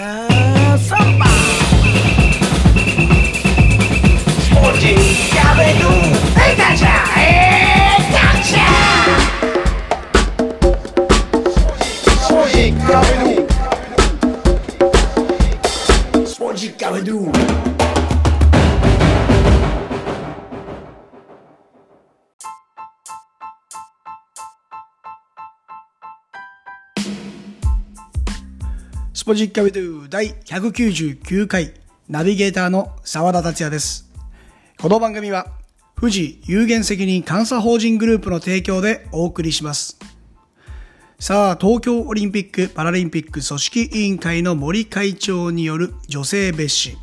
Somebody. ポジッカビドゥ第199回ナビゲーターの沢田達也です。この番組は富士有限責任監査法人グループの提供でお送りします。さあ、東京オリンピック・パラリンピック組織委員会の森会長による女性蔑視、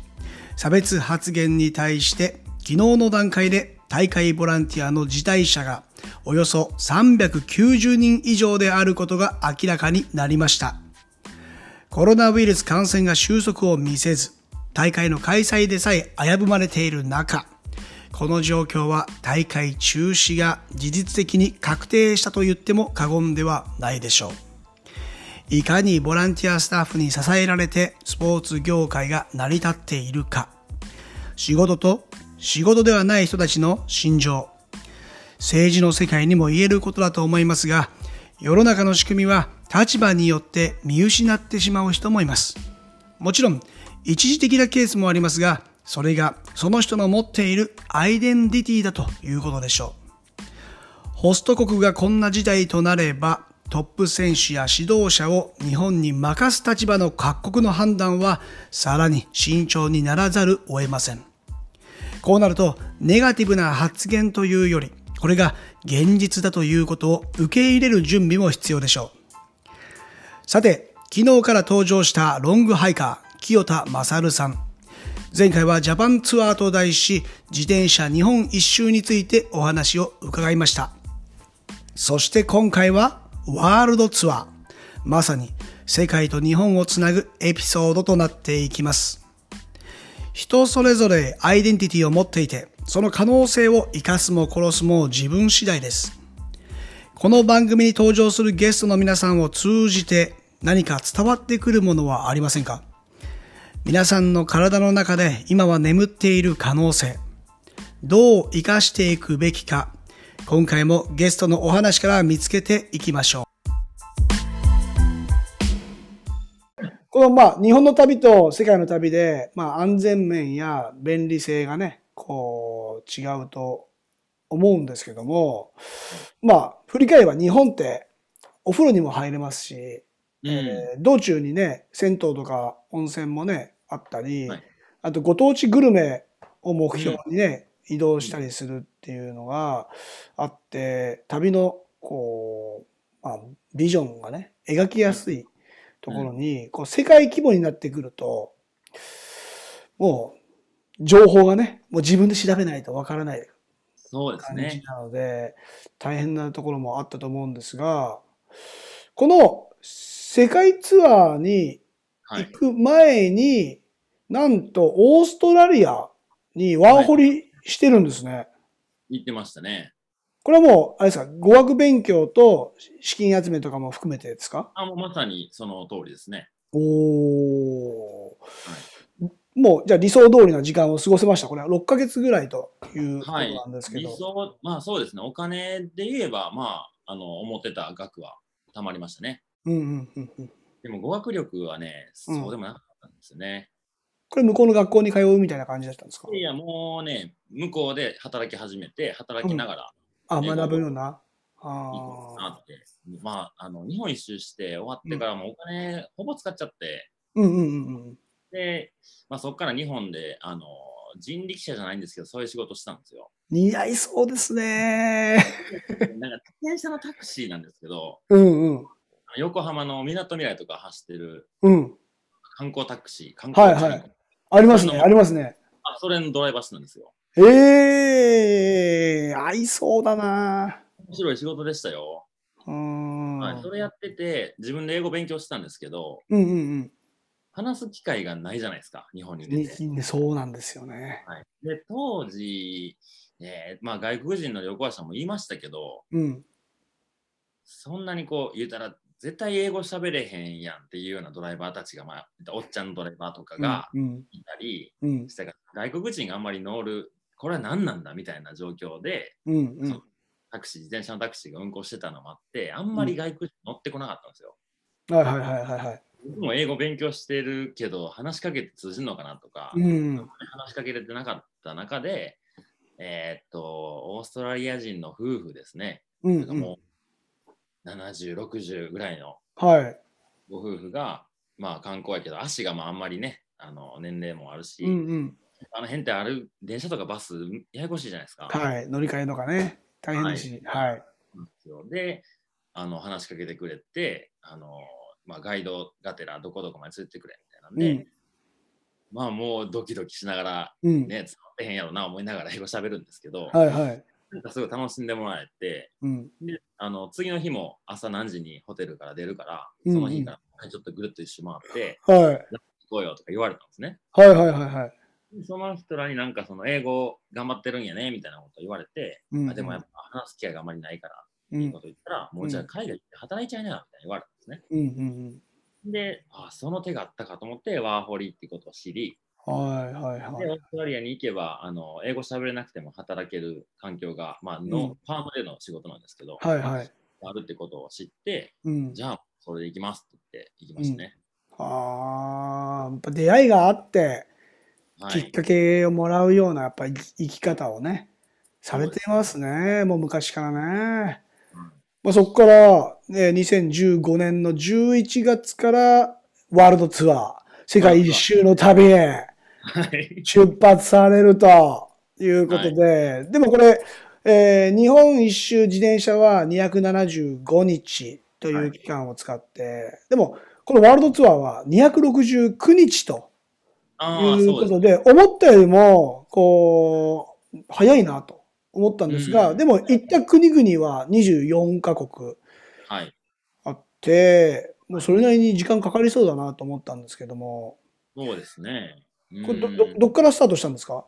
差別発言に対して昨日の段階で大会ボランティアの辞退者がおよそ390人以上であることが明らかになりました。コロナウイルス感染が収束を見せず、大会の開催でさえ危ぶまれている中、この状況は大会中止が事実的に確定したと言っても過言ではないでしょう。いかにボランティアスタッフに支えられてスポーツ業界が成り立っているか。仕事と仕事ではない人たちの心情。政治の世界にも言えることだと思いますが、世の中の仕組みは立場によって見失ってしまう人もいます。もちろん、一時的なケースもありますが、それがその人の持っているアイデンティティだということでしょう。ホスト国がこんな事態となれば、トップ選手や指導者を日本に任す立場の各国の判断はさらに慎重にならざるを得ません。こうなると、ネガティブな発言というより、これが現実だということを受け入れる準備も必要でしょう。さて、昨日から登場したロングハイカー、清田勝さん。前回はジャパンツアーと題し、自転車日本一周についてお話を伺いました。そして今回はワールドツアー。まさに世界と日本をつなぐエピソードとなっていきます。人それぞれアイデンティティを持っていて、その可能性を生かすも殺すも自分次第です。この番組に登場するゲストの皆さんを通じて何か伝わってくるものはありませんか？皆さんの体の中で今は眠っている可能性、どう生かしていくべきか、今回もゲストのお話から見つけていきましょう。このまあ日本の旅と世界の旅で、まあ安全面や便利性がね、こう違うと思うんですけども、まあ振り返れば日本ってお風呂にも入れますし、うん。えー道中にね、銭湯とか温泉もね、あったり、はい。あとご当地グルメを目標にね、移動したりするっていうのがあって、旅のこう、まあ、ビジョンがね、描きやすいところに、こう世界規模になってくると、もう情報がね、もう自分で調べないとわからないそうです感じね。なので、大変なところもあったと思うんですが、この世界ツアーにはい。行く前に、なんとオーストラリアにワーホリしてるんですね。言ってましたね。これはもう、あれですか、語学勉強と資金集めとかも含めてですか？あ、もうまさにその通りですね。おー。もう、じゃあ理想通りな時間を過ごせました。これは6ヶ月ぐらいということはいなんですけど。理想、まあそうですね。お金で言えば、まあ、あの、思ってた額はたまりましたね。うんうんうんうん。でも語学力はね、うんそうでもなかったんですよね。これ向こうの学校に通うみたいな感じだったんですか？いや、もうね、向こうで働き始めて、働きながらあ、学ぶような。ああ。なって。まあ、あの、日本一周して終わってからもお金ほぼ使っちゃって、うんうんうんうん。で、まあそこから日本で、あの、人力車じゃないんですけど、そういう仕事したんですよ。似合いそうですね。なんか、自転車のタクシーなんですけど、うんうん。横浜のみなとみらいとか走ってるうん。観光タクシー、観光はいはいチャリンコありますね、ありますね。あそれのドライバーしてたんですよ。ええー、合いそうだな。面白い仕事でしたよ。うーん。はい、それやってて、自分で英語勉強してたんですけど、うんうん話す機会がないじゃないですか、日本にうん。出そうなんですよね。はい、で、当時、えーまあ、外国人の旅行者も言いましたけど、うん。そんなにこう言うたら絶対英語喋れへんやんっていうようなドライバーたちが、まあ、おっちゃんのドライバーとかがうんいたり、うんしたから外国人があんまり乗る、これは何なんだみたいな状況で、うんうんタクシー、自転車のタクシーが運行してたのもあって、あんまり外国人乗ってこなかったんですよ。はいはいはいはいはい。僕も英語勉強してるけど、話しかけて通じるのかなとか、うん話しかけれてなかった中で、えーっと、オーストラリア人の夫婦ですね、うんうん。もう70、60ぐらいのはい。ご夫婦が、まあ観光やけど、足がまああんまりね、あの年齢もあるし、うんうん。あの辺ってある電車とかバス、ややこしいじゃないですか。はい。乗り換えとかね。大変だし。はい。なんであの話しかけてくれて、あのまあ、ガイドがてらどこどこまで連れてってくれみたいなんで、うんまあもうドキドキしながら、うん。ね、伝わってへんやろな思いながら英語喋るんですけど、はいはい。なんかすごい楽しんでもらえて、うん。であの次の日も朝何時にホテルから出るから、うんその日からちょっとぐるっと一周回って、はい。行こうよとか言われたんですね。はいはいはいはい。でその人らになんかその英語頑張ってるんやねみたいなこと言われて、うんあでもやっぱ話す機会があまりないから、うんいいこと言ったら、もうじゃあ海外行って働いちゃいなよみたいに言われたんですね。うんうんで、あその手があったかと思って、ワーホリってことを知り、うん。はいはいで、はい。オーストラリアに行けば、あの英語喋れなくても働ける環境が、まあの、うんファームでの仕事なんですけど、はいはい。あるってことを知って、うん。じゃあ、それで行きますって言って行きましたね。ああ、やっぱ出会いがあって、はい。きっかけをもらうような、やっぱり生き方をね、されてますね。もう昔からね。うんまあ、そこから、ね、2015年の11月からワールドツアー、世界一周の旅へはい。出発されるということで、でもこれ、えー日本一周自転車は275日という期間を使って、でもこのワールドツアーは269日という。ことで、思ったよりも、こう、早いなと思ったんですが、うんでも行った国々は24カ国はい。あって、もうそれなりに時間かかりそうだなと思ったんですけども、そうですね。これど、うんど、どっからスタートしたんですか？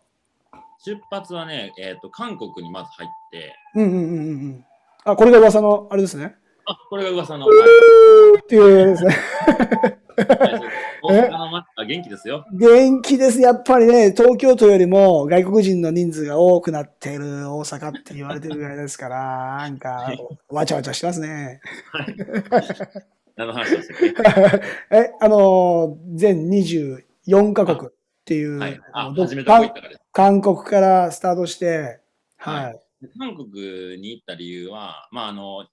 出発はね、えっ、と、韓国にまず入って、うんうんうんうんうん。あ、これが噂の、あれですね。あ、これが噂の、っていうですね。元気ですよ。元気です。やっぱりね、東京都よりも外国人の人数が多くなっている大阪って言われてるぐらいですから、なんか、わちゃわちゃしてますね。何の話でしたっけ？え、あの、全24カ国っていう、はい。あ。韓国からスタートして、はい。はで韓国に行った理由は、まあ、あの、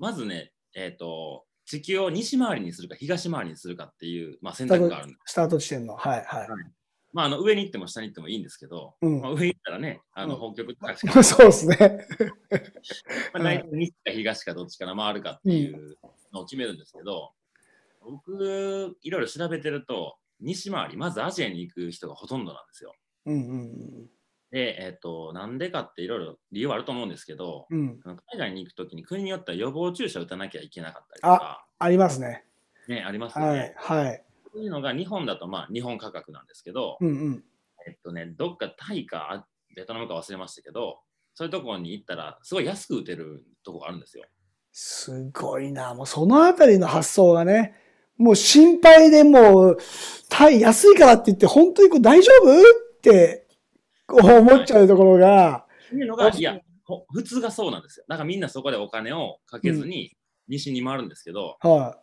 まずね、えっ、と、地球を西回りにするか東回りにするかっていう、まあ、選択がある。スタート地点の。はい、はい。まあ、あの上に行っても下に行ってもいいんですけど、うんまあ、上に行ったらね、あのうん北極とかしか、そうですね。まあ、大体西か東かどっちから回るかっていうのを決めるんですけど、僕、いろいろ調べてると、西回り、まずアジアに行く人がほとんどなんですよ。うんうんで、えっ、と、なんでかっていろいろ理由はあると思うんですけど、うん。海外に行くときに国によっては予防注射打たなきゃいけなかったりとか、ありますね。ね、ありますよはねい、。はい。そういうのが日本だと、まあ、日本価格なんですけど、うんうん。えっとね、どっかタイかあベトナムか忘れましたけど、そういうところに行ったら、すごい安く打てるとこがあるんですよ。すごいな。もうそのあたりの発想がね、もう心配でもう、タイ安いからって言って、本当にこれ大丈夫って、思っちゃうところが、いうのが、いや、ほ普通がそうなんですよ。だからみんなそこでお金をかけずに西に回るんですけど、は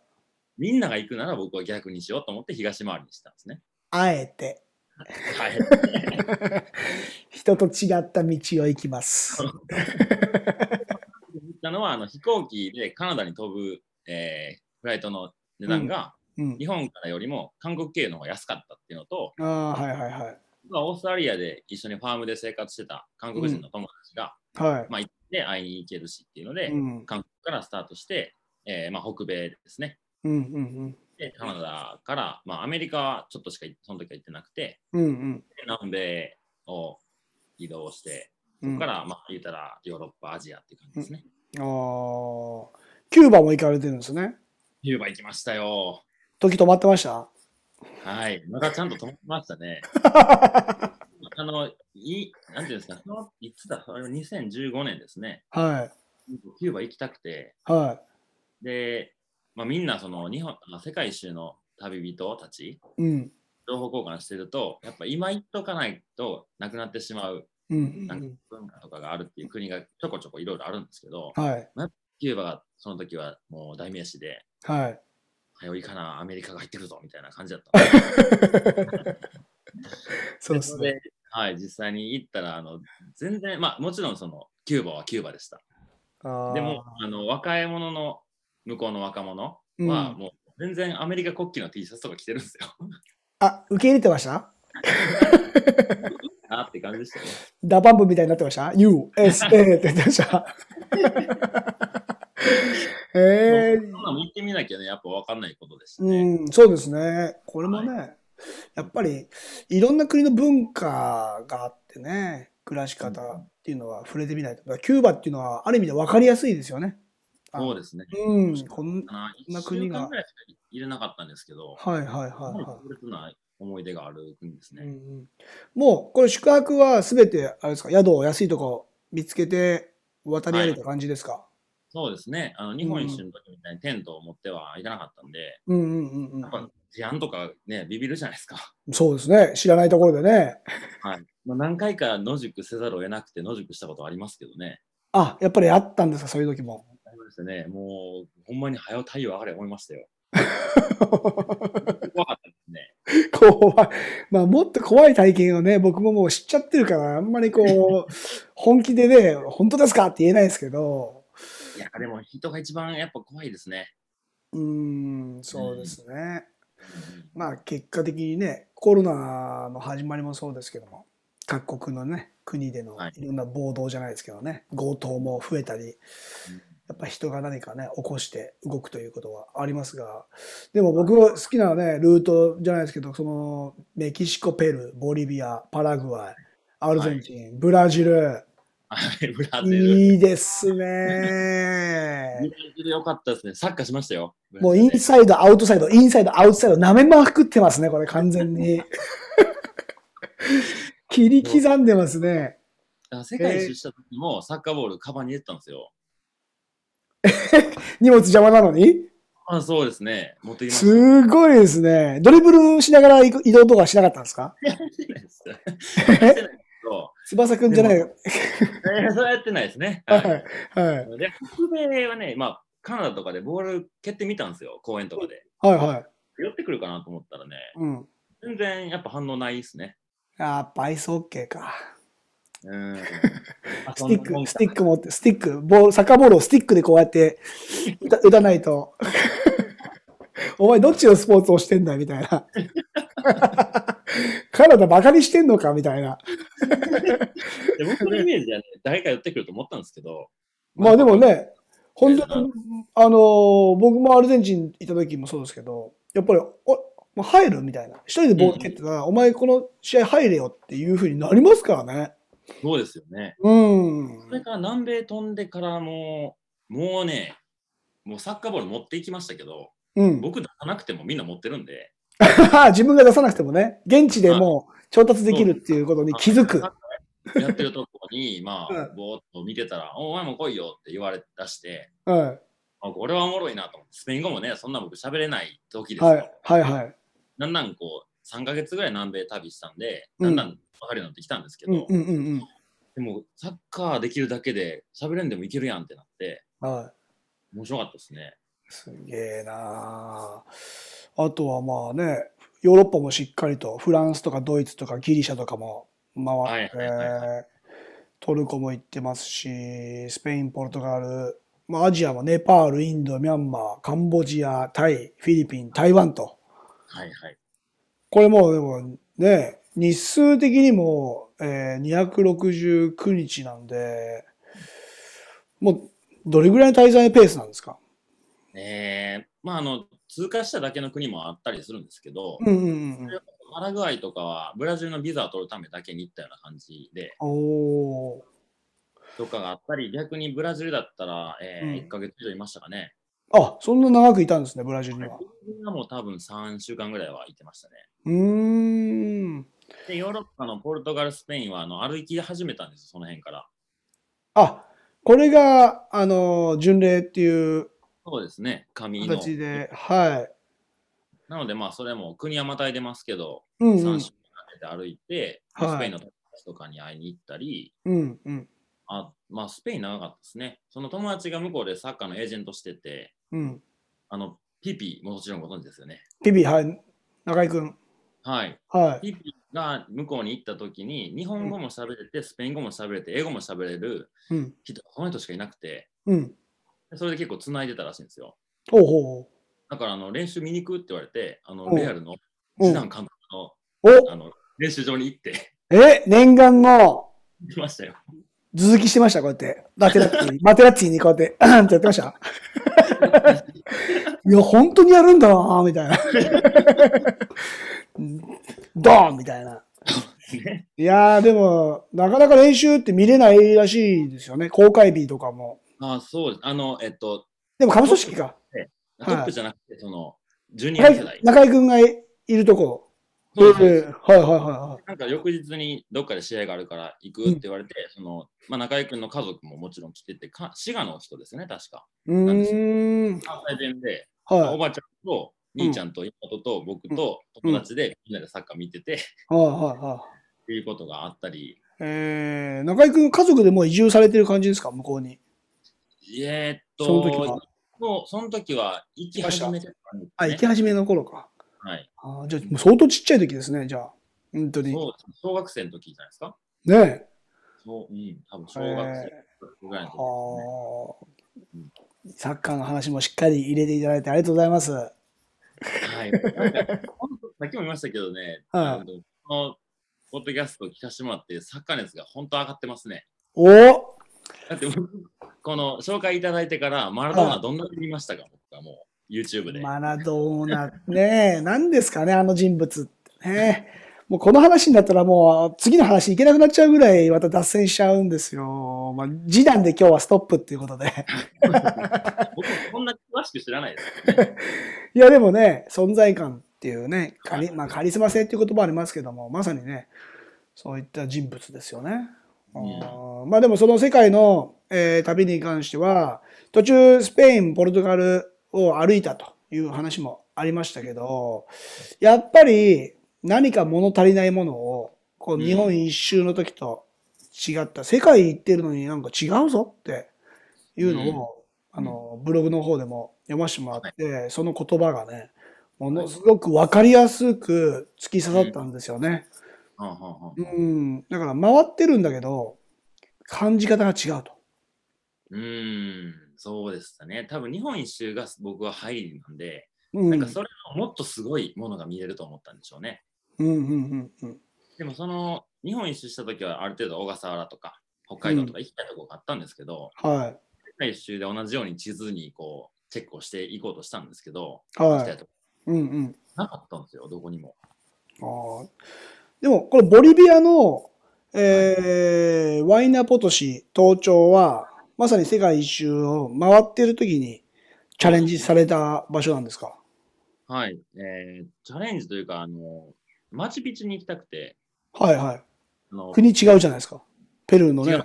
い。みんなが行くなら僕は逆にしようと思って東回りにしたんですね。あえて、はい。人と違った道を行きます。行ったのはあの飛行機でカナダに飛ぶ、えーフライトの値段がうん。日本からよりも韓国経由の方が安かったっていうのと、ああ、はいはいはい。オーストラリアで一緒にファームで生活してた韓国人の友達が、はい。まあ、行って会いに行けるしっていうので、うん。韓国からスタートして、えーまあ、北米ですね。うんうんで、カナダから、まあ、アメリカはちょっとしか行その時は行ってなくて、うん。うん南米を移動して、うんそこから、まあ、言ったらヨーロッパ、アジアっていう感じですね。ああ、キューバも行かれてるんですね。キューバ行きましたよ。時止まってました？はい。またちゃんと止まってましたね。あの、いなんていうんですか、そのいつだ、あれは2015年ですね。はキューバ行きたくて、い。はで、まあ、みんなその日本あ世界一周の旅人たち、うん。情報交換してると、やっぱ今言っとかないとなくなってしまううん。なんか文化とかがあるっていう国がちょこちょこいろいろあるんですけど、はい。キューバがその時はもう代名詞で、はい。早いかな、アメリカが入ってくるぞみたいな感じだった そうですね。ではい、実際に行ったら、あの全然、まあもちろんそのキューバはキューバでした。でも、あの若い者の向こうの若者は、うんもう全然アメリカ国旗の T シャツとか着てるんですよ。あ、受け入れてました？あって感じでしたね。 DA PUMP みたいになってました ?USA って言ってました。えそんなの行ってみなきゃね、やっぱ分かんないことですー、ね。うん、そうですね。これもね、やっぱりいろんな国の文化があってね、暮らし方っていうのは触れてみないと。キューバっていうのはある意味で分かりやすいですよね。あそうですね。うん、こんあんな1国が週間ぐらいしか入れなかったんですけど、はいはいはいはい。な思い出がある国ですね。うんうんもう、これ宿泊はすべて、あれですか、宿を安いとこ見つけて渡り歩いた感じですか、そうですね。あの日本一周の時みたいにテントを持ってはいかなかったんで、うん、うんうんうんやっぱ治安とかね、ビビるじゃないですか。そうですね。知らないところでね。はい。まあ、何回か野宿せざるを得なくて野宿したことありますけどね。あ、やっぱりあったんですか、そういう時も。ありましたね。もう、ほんまに早う太陽上がれ思いましたよ。怖か。怖い。まあ、もっと怖い体験をね、僕ももう知っちゃってるから、あんまりこう、本気でね、本当ですかって言えないですけど、いや、でも人が一番やっぱ怖いですね。うーん、そうですね。うんまあ、結果的にね、コロナの始まりもそうですけども、各国のね、国でのはいいろんな暴動じゃないですけどね、強盗も増えたり、やっぱ人が何かね、起こして動くということはありますが、でも僕は好きなね、ルートじゃないですけど、その、メキシコ、ペルー、ボリビア、パラグアイ、アルゼンチン、ブラジル、はい、ブラジル。いいですブね。ラジル良かったですね。サッカーしましたよ。もうインサイド、アウトサイド、インサイド、アウトサイド、舐めまくってますね、これ完全に。切り刻んでますね。世界一周した時もサッカーボールカバンに入れてたんですよ。荷物邪魔なのに？あそうですね。持ってきました。すごいですね。ドリブルしながら移移動とかしなかったんですか？翼くんじゃない。はいえーそうやってないですね。は。はいはい。で、北米はね、まあ、カナダとかでボール蹴ってみたんですよ、公園とかで。はいはい。寄ってくるかなと思ったらね、うん。全然やっぱ反応ないですね。やっぱアイスホッケーか。うん。スティック、スティック持って、スティック、ボール、サッカーボールをスティックでこうやって打た打たないと。お前どっちのスポーツをしてんだみたいな。カナダバカにしてんのかみたいな。で僕のイメージはね、誰か寄ってくると思ったんですけど、まあでもね、本当に、あのー僕もアルゼンチン行った時もそうですけど、やっぱり、おもう入るみたいな。一人でボール蹴ってたら、お前この試合入れよっていう風になりますからね。そうですよね。うん。それから南米飛んでからもう、もうね、もうサッカーボール持っていきましたけど、うん。僕出さなくてもみんな持ってるんで、自分が出さなくてもね、現地でもう調達できるっていうことに気づく。やってるとこに、まあう、ぼーっと見てたら、お前も来いよって言われ出して、はい。あこれはおもろいなと思って、スペイン語もね、そんな僕喋れない時ですよ。はい。はいはい。だんだんこう、3ヶ月ぐらい南米旅したんで、うんだんだん分かるようになってきたんですけど、うんうんうんうん。でも、サッカーできるだけで喋れんでもいけるやんってなって、は面白かったですね。い。すげえなああとはまあね、ヨーロッパもしっかりと、フランスとかドイツとかギリシャとかも回ってはいはいはい、トルコも行ってますし、スペイン、ポルトガル、まあアジアもネパール、インド、ミャンマー、カンボジア、タイ、フィリピン、台湾と。はいはい。これもうでもね、日数的にも、えー、269日なんで、もうどれぐらいの滞在ペースなんですか？えー、まあ、あの、通過しただけの国もあったりするんですけど、うんうんうんうん。パラグアイとかはブラジルのビザを取るためだけに行ったような感じで、おー。とかがあったり、逆にブラジルだったら、えーうん1ヶ月以上いましたかね。あ、そんな長くいたんですね、ブラジルには。みんなもう多分3週間ぐらいは行ってましたね。うーん。で、ヨーロッパのポルトガル、スペインはあの歩き始めたんですよ、その辺から。あ、これが、あの、巡礼っていうそうですね、紙の。形で、はい。なので、まあ、それも国はまたいでますけど、うんうん3週間で歩いて、はいスペインの友達とかに会いに行ったり、うんうんあまあ、スペイン長かったですね。その友達が向こうでサッカーのエージェントしてて、うん。あの、ピピ、もちろんご存知ですよね。ピピ、はい。中井くん。はい。はい。ピピが向こうに行った時に、日本語も喋れて、スペイン語も喋れて、英語も喋れるうん。人、その人しかいなくて、うん。でそれで結構繋いでたらしいんですよ。ほうほうだからあの練習見に行くって言われて、あのうんレアルのうんジダン監督のおあの練習場に行ってえ、念願の？行きましたよ。続きしてました、こうやって。マテラッツィに、マテラッツィにこうやって、あんってやってました？いや、本当にやるんだなみたいな。ドーンみたいな。いやー、でも、なかなか練習って見れないらしいですよね。公開日とかも。あそうです。あの、えっと、でも、下部組織か。トップじゃなくて、その、ジュニア中井世代。中井くんがいるとこ。そうですはいはいはいはなんか翌日にどっかで試合があるから行くって言われて、その、まあ、中居君の家族ももちろん来てて、か滋賀の人ですね、確か。い。うーん。関西弁で、はい。おばあちゃんと兄ちゃんと妹と僕と友達でみんなでサッカー見てて、っはいはいはい。ていうことがあったり、えー、中井くん、家族でもう移住されてる感じですか？向こうに。えーっと、その時はもうその時は行き始めねあ、行き始めの頃か。はい。あーじゃあ、もう相当ちっちゃい時ですね、じゃあ。本当に。小学生の時じゃないですか？ねそう、うん、多分え。小学生ぐらいの時ですね。はあサッカーの話もしっかり入れていただいてありがとうございます。はい。さっきも言いましたけどね、はいあのこのポッドキャストを聞かせてもらって、サッカー熱が本当上がってますね。おだって僕、この紹介いただいてから、マラドーナどんなに見ましたか、僕はもう、YouTube で。マラドーナ、ねえ、何ですかね、あの人物ってね。もうこの話になったらもう次の話いけなくなっちゃうぐらいまた脱線しちゃうんですよ。まあ、示談で今日はストップっていうことで。僕、こんな詳しく知らないですね。いやでもね、存在感っていうね、カリ,、まあ、カリスマ性っていう言葉ありますけども、まさにね、そういった人物ですよね。あーまあでもその世界の、えー旅に関しては、途中スペイン、ポルトガルを歩いたという話もありましたけど、やっぱり何か物足りないものを、こう日本一周の時と違った、世界行ってるのになんか違うぞっていうのを、あの、ブログの方でも読ませてもらって、その言葉がね、ものすごくわかりやすく突き刺さったんですよね。うん。だから回ってるんだけど、感じ方が違うと。うーん、そうでしたね。多分日本一周が僕は入りなんで、うん。なんかそれのもっとすごいものが見えると思ったんでしょうね。うんうんうんうん。でもその日本一周した時はある程度小笠原とか北海道とか行きたいところがあったんですけど、は世界一周で同じように地図にこうチェックをしていこうとしたんですけど、い。はい。うんうん。なかったんですよ、どこにも。あーでも、これボリビアの、えーワイナポトシ島長は、まさに世界一周を回ってる時にチャレンジされた場所なんですか？はい、えーチャレンジというか、あの、マチュピチュに行きたくて、はいはい。あの国違うじゃないですか。ペルーのねは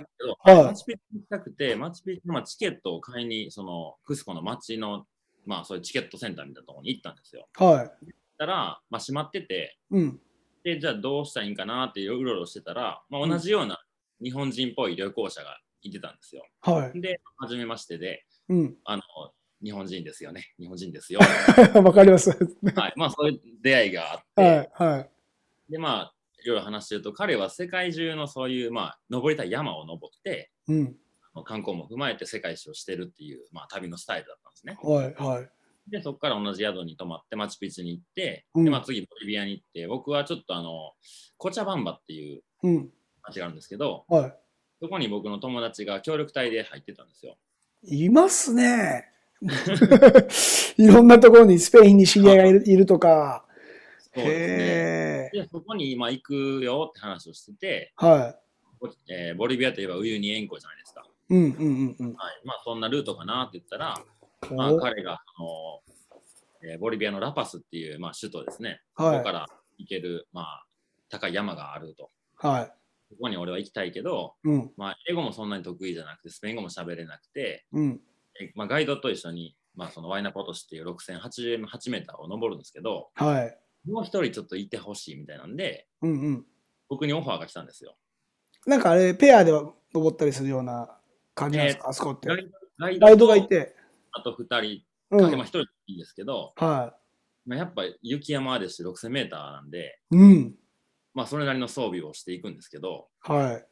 いマチュピチュに行きたくて、マチュピチュのまあチケットを買いに、そのクスコの街の、まあそういうチケットセンターみたいなところに行ったんですよ。はい。たら、まあ閉まってて、うん。で、じゃあどうしたらいいんかなってうろうろしてたら、まあ、うん同じような日本人っぽい旅行者がいてたんですよ。はい。で、初めましてで、うん。あの、日本人ですよね。日本人ですよ。わかります。はい。まあそういう出会いがあって、はい。はい。で、まあ、いろいろ話してると、彼は世界中のそういう、まあ、登りたい山を登って、うん。観光も踏まえて世界一周をしてるっていう、まあ、旅のスタイルだったんですね。はい。はい。で、そこから同じ宿に泊まって、マチュピチュに行って、うんで、まあ、次、ボリビアに行って、僕はちょっとあの、コチャバンバっていううん。街があるんですけど、はそこに僕の友達が協力隊で入ってたんですよ。い。いますね。いろんなところにスペインに知り合いがいるいるとか。そうですね。で、そこに今行くよって話をしてて、はボえーボリビアといえばウユニ塩湖じゃないですか。い。うんうんうんはい。まあ、そんなルートかなって言ったら、うん。まあ、お彼が、あのえーボリビアのラパスっていう、まあ、首都ですね。はいそこから行ける、まあ、高い山があると。はそこに俺は行きたいけど、い。うん。まあ、英語もそんなに得意じゃなくて、スペイン語も喋れなくて、うん。えまあ、ガイドと一緒にまあ、そのワイナポトシっていう6008メーターを登るんですけど、はい。もう一人ちょっといてほしいみたいなんで、うんうん。僕にオファーが来たんですよ。なんかあれ、ペアでは登ったりするような感じなんですか、あそこって。ガイドがいとて。あと2人、うん。かけまあ1人でいいんですけど、はまあ、やっぱ雪山ですし6000メーターなんで、い。うん。まあ、それなりの装備をしていくんですけど、はい。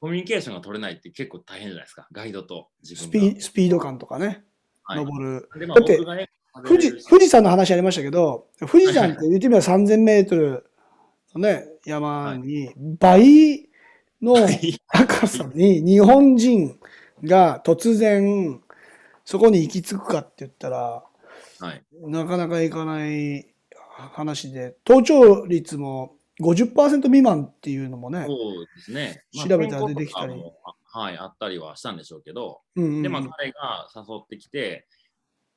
コミュニケーションが取れないって結構大変じゃないですか、ガイドと自ス分が。ピスピード感とかね、はい登る。でまあだって僕がね富士富士山の話ありましたけど、富士山って言ってみれば3000メートルのね、山に倍の高さに日本人が突然そこに行き着くかって言ったら、はい、なかなかいかない話で、登頂率も50%未満っていうのもね、そうですね。調べたら出てきたり。はい、あったりはしたんでしょうけど、うんうん。で、まあ、彼が誘ってきて、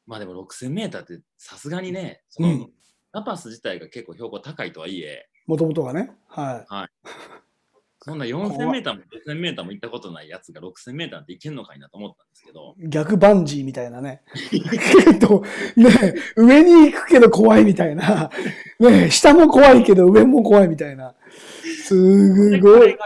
まあでも6000メーターってさすがにね、そのうんラパス自体が結構標高高いとはいえ、もともとがね、は そんな4000メーターも5000メーターも行ったことないやつが6000メーターって行けんのかいなと思ったんですけど、い。逆バンジーみたいなね。け ど、ね、上に行くけど怖いみたいな。ね、下も怖いけど上も怖いみたいな。すでごい。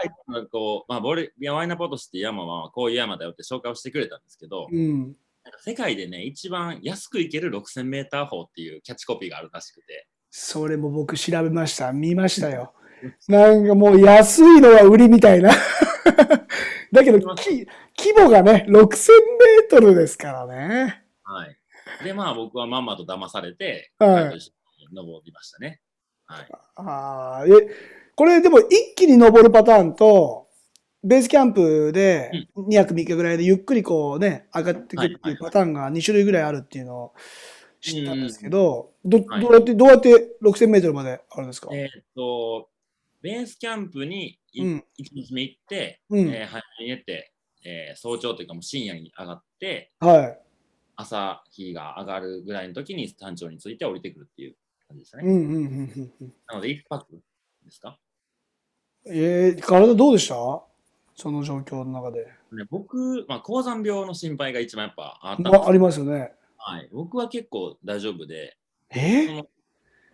こう、まあ、ボルビアワイナポトシって山はこういう山だよって紹介をしてくれたんですけど、うん。世界でね、一番安く行ける6000メーター法っていうキャッチコピーがあるらしくて、それも僕調べました。見ましたよ。なんかもう安いのは売りみたいな。だけど、き規模がね、6000メートルですからね。はい。で、まあ僕はまんまと騙されて、はい登りましたね。はい。ああ、え、これでも一気に登るパターンと、ベースキャンプで2泊3日ぐらいでゆっくりこうね、上がっていくっていうパターンが2種類ぐらいあるっていうのを知ったんですけど、どはい。どうやって、どうやって6000メートルまであるんですか？えーっと、ベースキャンプにいうん。1日目行って、うん。えー早めに寝て、えー早朝というかもう深夜に上がって、はい。朝日が上がるぐらいの時に山頂に着いて降りてくるっていう感じでしたね。なので1泊ですか？えー、体どうでした？その状況の中で。ね僕、まあ、高山病の心配が一番やっぱあったんですまあ、ありますよね。はい、僕は結構大丈夫で、そえの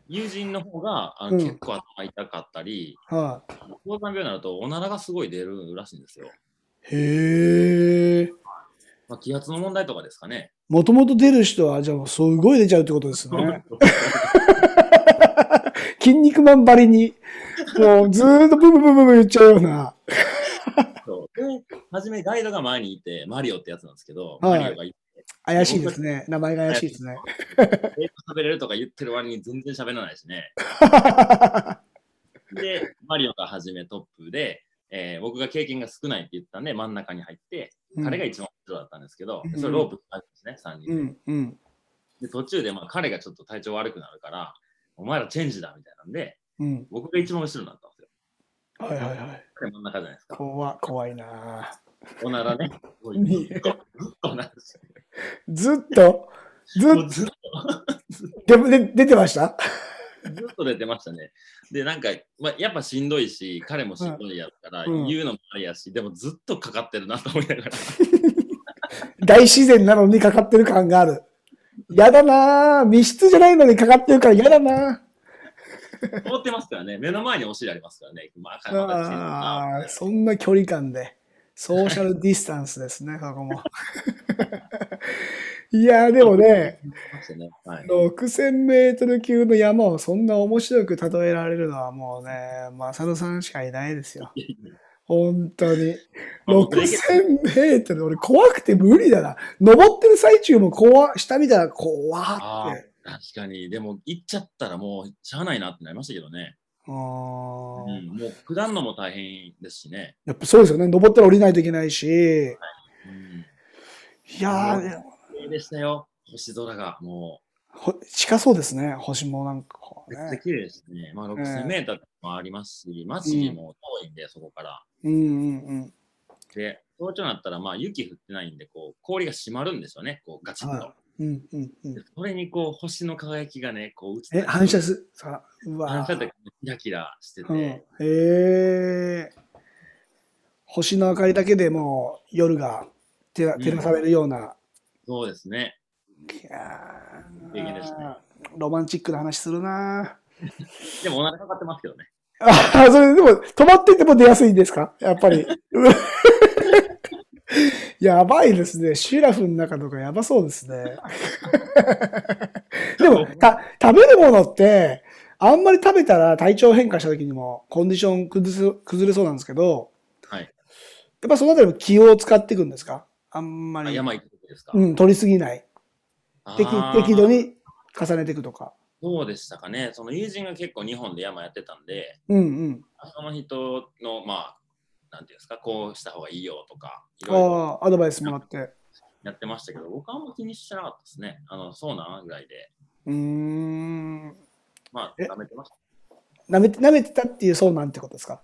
友人の方があうんの結構頭痛かったり、は高山病になるとおならがすごい出るらしいんですよ。い。へえ。まあ、気圧の問題とかですかね。もともと出る人は、じゃあ、すごい出ちゃうってことですね。筋肉マンばりに、もうずーっとブンブンブンブンブン言っちゃうような。そうで、初めガイドが前にいて、マリオってやつなんですけど、はいマリオがいて、怪しいですね。名前が怪しいですね。英語喋れるとか言ってる割に全然喋らないしね。で、マリオが初めトップで、えー僕が経験が少ないって言ったんで、真ん中に入って、彼が一番後ろだったんですけど、うんそれロープ使うんですね、3人で。うん、うん、で、途中でまあ彼がちょっと体調悪くなるから、お前らチェンジだみたいなんで、うん。僕が一番後ろになった。はいはいはい。彼真ん中じゃないですか。怖怖いなおならね、ずっと、ずっと？ずっ？と、でで出てました？ずっと出てましたね。で、なんか、まあ、やっぱしんどいし、彼もしんどいやつから、うん言うのもあれやし、でもずっとかかってるなと思いながら。大自然なのにかかってる感がある。やだなぁ。密室じゃないのにかかってるからやだな思ってますからね、目の前にお尻ありますからね。まあ、あそんな距離感で。ソーシャルディスタンスですね、そこも。いやーでもね、ましたねはい6000メートル級の山をそんな面白く例えられるのはもうね、マサルさんしかいないですよ。本当に。6000メートル、俺怖くて無理だな。登ってる最中も怖、下見たら怖って。確かに、でも行っちゃったらもうしゃあないなってなりましたけどね。あうーん、もう下るのも大変ですしね。やっぱそうですよね。登ったら降りないといけないし。うん、いやー、綺麗でしたよ、星空が。もほ近そうですね。星もなんかね。めっちゃ綺麗ですね。まあ、6000メーターもありますし、街も遠いんで、そこから。うんうんうん。で、早朝になったら、まあ、雪降ってないんで、こう、氷が締まるんですよね、こう、ガチッと。はうんうんうんで。それに、こう、星の輝きがね、こう、映ってえ、反射す、さ、うわ反射ってキラキラしてて、うん、へえ。星の明かりだけでもう夜が照ら照らされるような。そうですね。いやでねーロマンチックな話するな でもお腹かかってますけどね。あそれでも、止まっていても出やすいんですか？やっぱり。やばいですね。シュラフの中とかやばそうですね。でも、た、食べるものって、あんまり食べたら体調変化した時にもコンディション崩す崩れそうなんですけど、はい。やっぱそのあたりも気を使っていくんですか？あんまり。あ山行く時ですか、うん、取りすぎない。適適度に重ねていくとか。そうでしたかね。その友人が結構日本で山やってたんで、うんうん。その人の、まあ、なんていうんですか、こうした方がいいよとか、いろいろああ、アドバイスもらって。やってましたけど、僕はあんま気にしてなかったですね。あの、そうなんぐらいで。うーん。まあ、え？食べてました。舐めて、舐めてたっていうそうなんてことですか？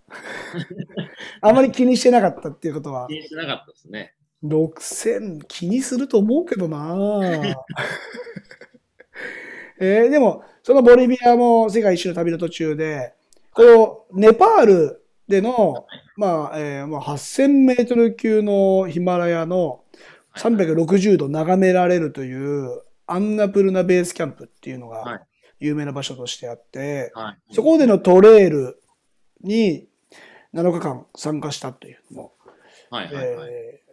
あまり気にしてなかったっていうことは気、にしてなかったですね。6000気にすると思うけどな えーでも、そのボリビアも世界一周の旅の途中で、このネパールでの、まあ、えーまあ、8000メートル級のヒマラヤの360度眺められるというアンナプルナベースキャンプっていうのはいが有名な場所としてあって、はい。そこでのトレイルに7日間参加したというのも、はいはいはい。えー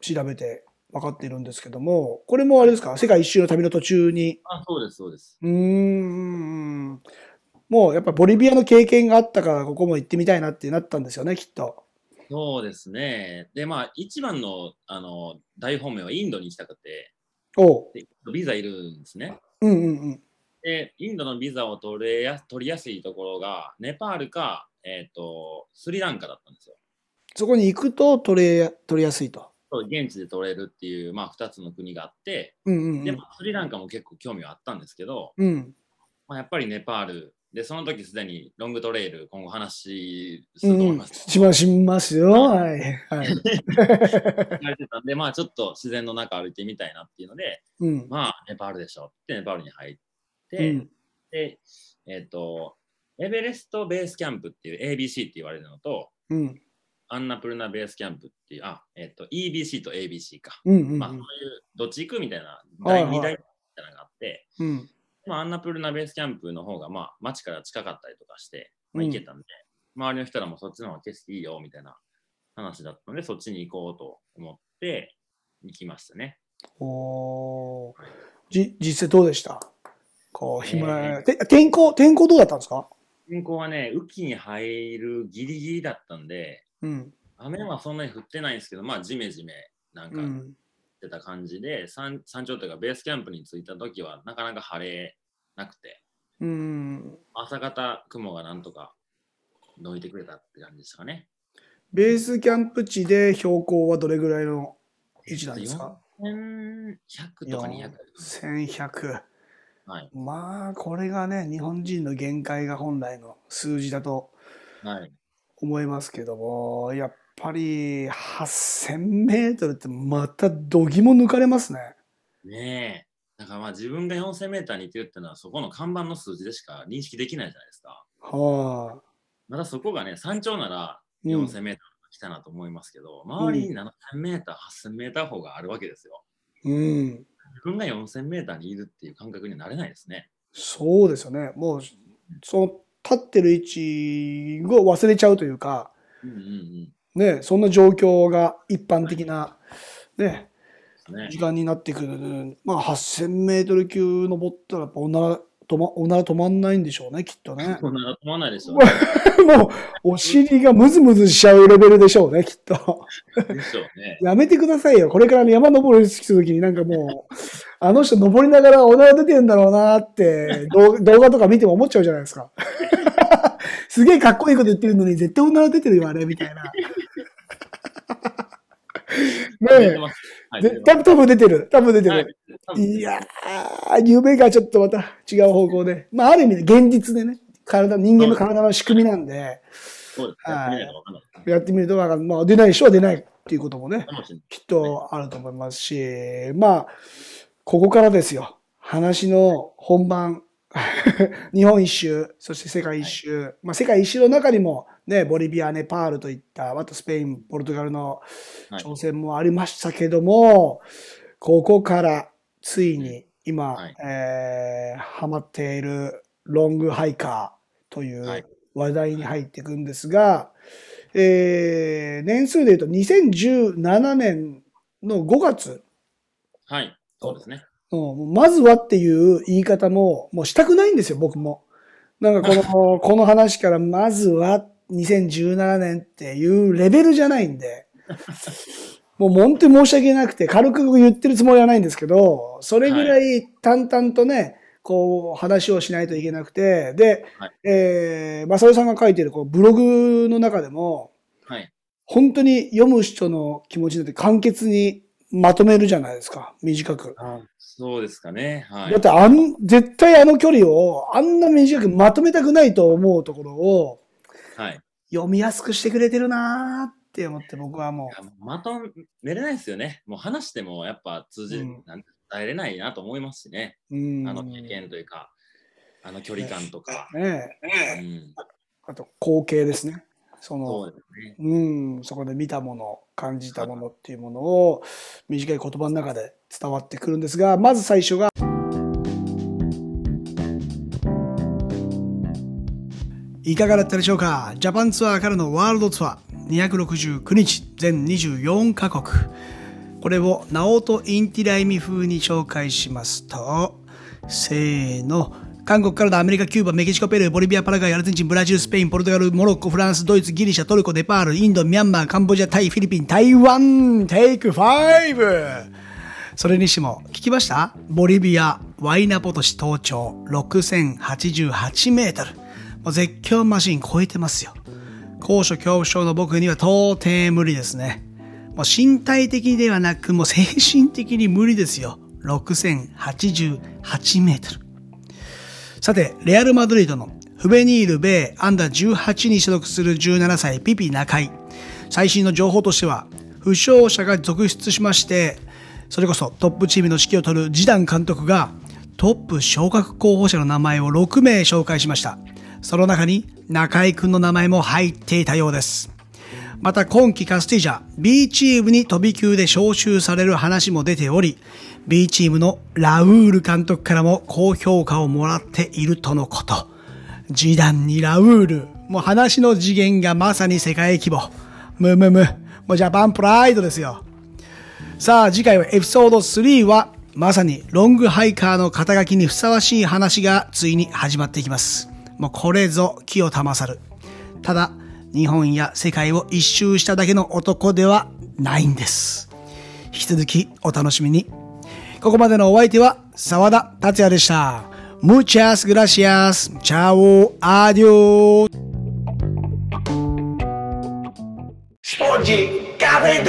調べて分かっているんですけども、これもあれですか、世界一周の旅の途中に、あ、そうです、そうです。うーん、もうやっぱボリビアの経験があったから、ここも行ってみたいなってなったんですよね、きっと。そうですね。で、まあ、一番の、あの、大本命はインドに行きたくて、おビザいるんですね。うんうんうん。で、インドのビザを取れや取りやすいところが、ネパールか、えっ、と、スリランカだったんですよ。そこに行くと取れ、取りやすいと。現地で取れるっていう、まあ、2つの国があって、うんうんで、うんま。あ、スリランカも結構興味はあったんですけど、うん。まあ、やっぱりネパール、で、その時すでにロングトレイル、今後話すと思いんうん。ます。しましますよ。はい。はい。で、まあ、ちょっと自然の中歩いてみたいなっていうので、うん。まあ、ネパールでしょってネパールに入っうて、ん。で、えっ、と、エベレストベースキャンプっていう ABC って言われるのと、うん。アンナプルナベースキャンプっていう、あ、えっ、と、EBC と ABC か。うんうんまあ、そういう、どっち行くみたいな、第はいはい2台みたいなのがあって、うん。まあ、アンナプルナベースキャンプの方が、まあ、街から近かったりとかして、まあ、うん行けたんで、周りの人らもそっちの方が景色いいよみたいな話だったので、そっちに行こうと思って行きましたね。おーじ、実際どうでした？こう、ヒマラヤ、て天候、天候どうだったんですか？天候はね、雨季に入るギリギリだったんで、うん。雨はそんなに降ってないんですけど、まあ、ジメジメなんか。てた感じで、山山頂というかベースキャンプに着いた時はなかなか晴れなくて、うん。朝方雲がなんとかどいてくれたって感じですかね。ベースキャンプ地で標高はどれぐらいの位置なんですか？1100とか200。1100。はい。まあ、これがね、日本人の限界が本来の数字だとはい。思いますけども、やっぱり8000メートルってまた度肝抜かれますね。ねえ。だからまあ自分が4000メーターに行ってるっていうのはそこの看板の数字でしか認識できないじゃないですか。はあ。まだそこがね、山頂ならうん4000メーター来たなと思いますけど、周りに7000メーター、8000メーター方があるわけですよ。うん。自分が4000メーターにいるっていう感覚になれないですね。そうですよね。もう、その立ってる位置を忘れちゃうというか、うんうんうん。ね、そんな状況が一般的な、ね、時。間になってくる。まあ、8000メートル級登ったら、やっぱおなら、止ま、おなら止まんないんでしょうね、きっとね。そんな止まらないでしょうね。もう、お尻がムズムズしちゃうレベルでしょうね、きっと。でしょうね。やめてくださいよ。これから山登りするときになんかもう、あの人登りながらおなら出てるんだろうなって、動動画とか見ても思っちゃうじゃないですか。すげえかっこいいこと言ってるのに絶対おなら出てるよ、あれ、みたいな。ね出てますはえ。いで多分多分出てる。多分出てはいる。多分いやー、夢がちょっとまた違う方向で。まあ、ある意味で現実でね、体、人間の体の仕組みなんで、そうです。やってみないとわかんない。まあ、出ない人は出ないっていうこともね。きっとあると思いますし、まあ、ここからですよ。話の本番。日本一周、そして世界一周。まあ、世界一周の中にも、ね、ボリビア、ネパールといった、あとスペイン、ポルトガルのはい挑戦もありましたけども、ここからついに今、はいえーハマっているロングハイカーといはいう話題に入っていくんですが、えー年数で言うと2017年の5月、はい。そうですね。うんまずはっていう言い方ももうしたくないんですよ、僕も。なんかこの、この話からまずは2017年っていうレベルじゃないんで、もう本当に申し訳なくて軽く言ってるつもりはないんですけど、それぐらい淡々とね、こう話をしないといけなくて、で、はいえー、まさよさんが書いてるこうブログの中でも、はい。本当に読む人の気持ちになって簡潔にまとめるじゃないですか、短く。そうですかね。はい。だってあん、絶対あの距離をあんな短くまとめたくないと思うところをはい。読みやすくしてくれてるなーって思って僕はもいやまとめれないですよね。もう話してもやっぱ通じ、うんなん伝えれないなと思いますしね。う、うん。あの経験というか、あの距離感とか。ねえうん、あと光景ですね。そそのうね。うん、そこで見たもの、感じたものっていうものを短い言葉の中で伝わってくるんですが、まず最初が、いかがだったでしょうか？ジャパンツアーからのワールドツアー269日全24カ国これをナオト・インティライミ風に紹介しますとせーの韓国からのアメリカ、キューバ、メキシコ、ペルー、ボリビア、パラグアイ、アルゼンチン、ブラジル、スペイン、ポルトガル、モロッコ、フランス、ドイツ、ギリシャ、トルコ、ネパール、インド、ミャンマー、カンボジア、タイ、フィリピン、台湾、テイク 5! それにしても、聞きました？ボリビア、ワイナポトシ登頂、6088メートル。もう絶叫マシン超えてますよ。高所恐怖症の僕には到底無理ですね。もう身体的ではなく、もう精神的に無理ですよ。6088メートル。さて、レアル・マドリードのフベニール・ベイアンダー18に所属する17歳ピピ中井。最新の情報としては、負傷者が続出しまして、それこそトップチームの指揮を取るジダン監督がトップ昇格候補者の名前を6名紹介しました。その中に中井くんの名前も入っていたようです。また今季カスティジャ B チームに飛び級で招集される話も出ており、B チームのラウール監督からも高評価をもらっているとのこと。ジダンにラウール。もう話の次元がまさに世界規模。むむむ。もうジャパンプライドですよ。さあ次回はエピソード3はまさにロングハイカーの肩書きにふさわしい話がついに始まっていきます。もうこれぞ気を玉さる。ただ、日本や世界を一周しただけの男ではないんです。引き続きお楽しみに。ここまでのお相手は沢田達也でした。Muchas gracias. Chao. Adiós. Spongy Café